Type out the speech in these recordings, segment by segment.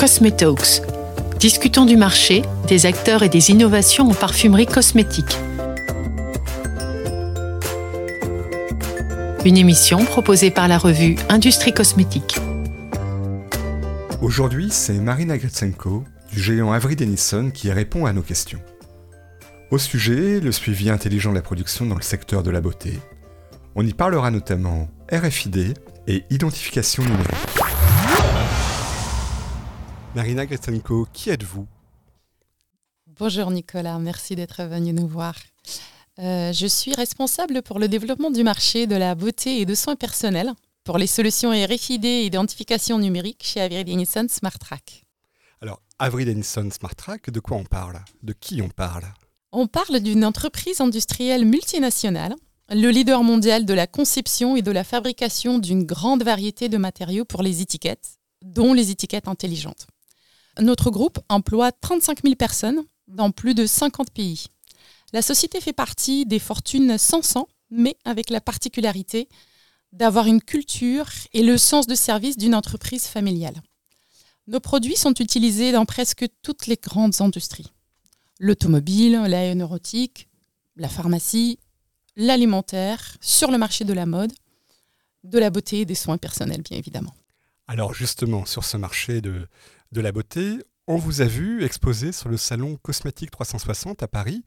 Cosmetalks. Discutons du marché, des acteurs et des innovations en parfumerie cosmétique. Une émission proposée par la revue Industrie Cosmétique. Aujourd'hui, c'est Marina Gretsenko, du géant Avery Dennison, qui répond à nos questions. Au sujet, le suivi intelligent de la production dans le secteur de la beauté. On y parlera notamment RFID et identification numérique. Marina Gretsenko, qui êtes-vous? Bonjour Nicolas, merci d'être venu nous voir. Euh, je suis responsable pour le développement du marché de la beauté et de soins personnels pour les solutions RFID et identification numérique chez Avery Dennison Smart Track. Alors, Avery Dennison Smart Track, de quoi on parle? De qui on parle? On parle d'une entreprise industrielle multinationale, le leader mondial de la conception et de la fabrication d'une grande variété de matériaux pour les étiquettes, dont les étiquettes intelligentes. Notre groupe emploie 35 000 personnes dans plus de 50 pays. La société fait partie des fortunes 500, mais avec la particularité d'avoir une culture et le sens de service d'une entreprise familiale. Nos produits sont utilisés dans presque toutes les grandes industries. L'automobile, l'aéronautique, la pharmacie, l'alimentaire, sur le marché de la mode, de la beauté et des soins personnels, bien évidemment. Alors justement, sur ce marché de, de la beauté, on vous a vu exposé sur le salon Cosmétique 360 à Paris.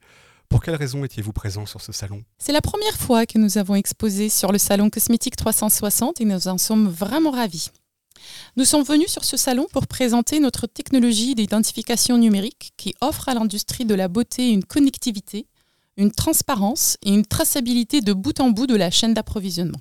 Pour quelles raisons étiez-vous présent sur ce salon? C'est la première fois que nous avons exposé sur le salon Cosmétique 360 et nous en sommes vraiment ravis. Nous sommes venus sur ce salon pour présenter notre technologie d'identification numérique qui offre à l'industrie de la beauté une connectivité, une transparence et une traçabilité de bout en bout de la chaîne d'approvisionnement.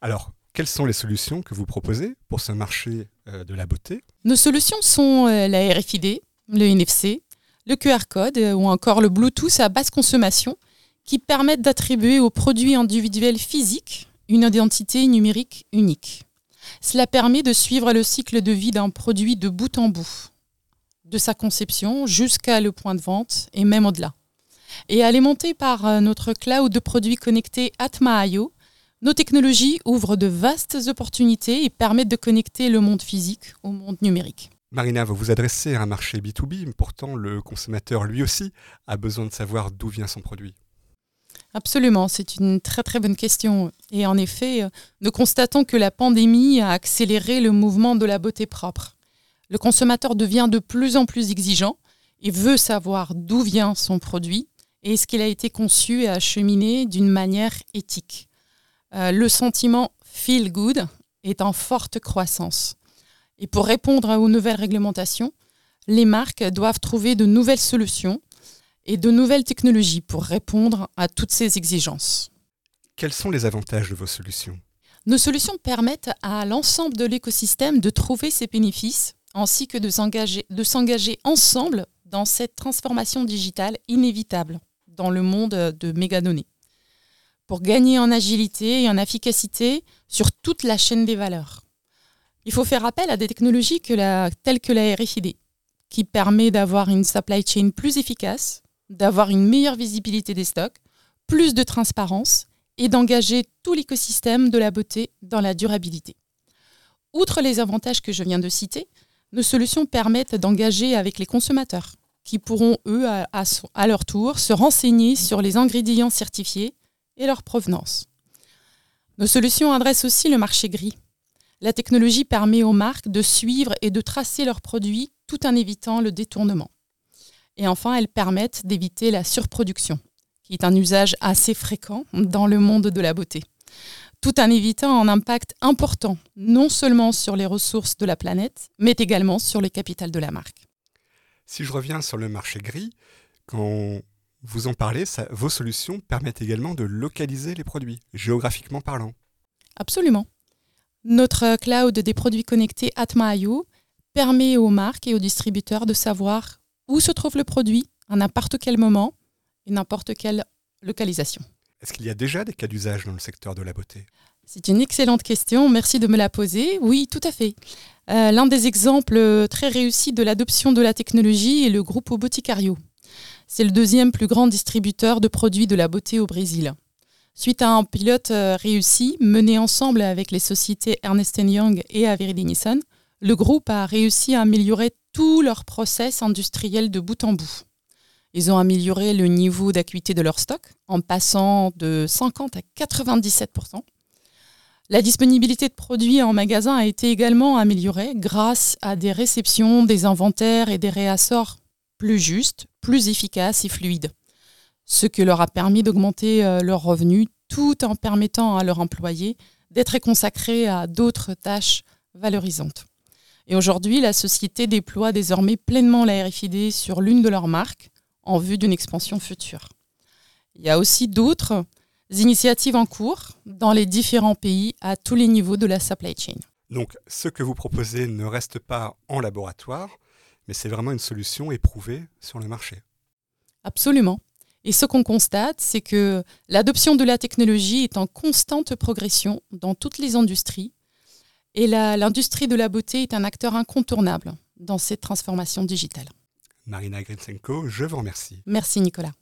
Alors, quelles sont les solutions que vous proposez pour ce marché euh, de la beauté? Nos solutions sont euh, la RFID, le NFC, le QR code euh, ou encore le Bluetooth à basse consommation qui permettent d'attribuer aux produits individuels physiques une identité numérique unique. Cela permet de suivre le cycle de vie d'un produit de bout en bout, de sa conception jusqu'à le point de vente et même au-delà. Et alimenté par notre cloud de produits connectés Atma.io, nos technologies ouvrent de vastes opportunités et permettent de connecter le monde physique au monde numérique. Marina, vous vous adressez à un marché B2B, mais pourtant le consommateur lui aussi a besoin de savoir d'où vient son produit. Absolument, c'est une très très bonne question. Et en effet, nous constatons que la pandémie a accéléré le mouvement de la beauté propre. Le consommateur devient de plus en plus exigeant et veut savoir d'où vient son produit et est-ce qu'il a été conçu et acheminé d'une manière éthique. Euh, le sentiment feel good est en forte croissance. Et pour répondre aux nouvelles réglementations, les marques doivent trouver de nouvelles solutions et de nouvelles technologies pour répondre à toutes ces exigences. Quels sont les avantages de vos solutions? Nos solutions permettent à l'ensemble de l'écosystème de trouver ses bénéfices ainsi que de s'engager ensemble dans cette transformation digitale inévitable dans le monde de mégadonnées pour gagner en agilité et en efficacité sur toute la chaîne des valeurs. Il faut faire appel à des technologies telles que la RFID, qui permet d'avoir une supply chain plus efficace, d'avoir une meilleure visibilité des stocks, plus de transparence et d'engager tout l'écosystème de la beauté dans la durabilité. Outre les avantages que je viens de citer, nos solutions permettent d'engager avec les consommateurs, qui pourront, eux, à leur tour, se renseigner sur les ingrédients certifiés et leur provenance. Nos solutions adressent aussi le marché gris. La technologie permet aux marques de suivre et de tracer leurs produits tout en évitant le détournement. Et enfin, elles permettent d'éviter la surproduction, qui est un usage assez fréquent dans le monde de la beauté, tout en évitant un impact important non seulement sur les ressources de la planète, mais également sur le capital de la marque. Si je reviens sur le marché gris, quand vous en parlez, vos solutions permettent également de localiser les produits, géographiquement parlant. Absolument. Notre cloud des produits connectés Atma.io permet aux marques et aux distributeurs de savoir où se trouve le produit à n'importe quel moment et n'importe quelle localisation. Est-ce qu'il y a déjà des cas d'usage dans le secteur de la beauté? C'est une excellente question, merci de me la poser. Oui, tout à fait. Euh, l'un des exemples très réussis de l'adoption de la technologie est le groupe Boticario. C'est le deuxième plus grand distributeur de produits de la beauté au Brésil. Suite à un pilote euh, réussi, mené ensemble avec les sociétés Ernst Young et Avery Dennison, le groupe a réussi à améliorer tous leurs process industriels de bout en bout. Ils ont amélioré le niveau d'acuité de leur stock en passant de 50 à 97% La disponibilité de produits en magasin a été également améliorée grâce à des réceptions, des inventaires et des réassorts plus justes, plus efficaces et fluides, ce qui leur a permis d'augmenter euh, leurs revenus tout en permettant à leurs employés d'être consacrés à d'autres tâches valorisantes. Et aujourd'hui, la société déploie désormais pleinement la RFID sur l'une de leurs marques en vue d'une expansion future. Il y a aussi d'autres initiatives en cours dans les différents pays à tous les niveaux de la supply chain. Donc ce que vous proposez ne reste pas en laboratoire, mais c'est vraiment une solution éprouvée sur le marché. Absolument. Et ce qu'on constate, c'est que l'adoption de la technologie est en constante progression dans toutes les industries et l'industrie de la beauté est un acteur incontournable dans cette transformation digitale. Marina Gritsenko, je vous remercie. Merci Nicolas.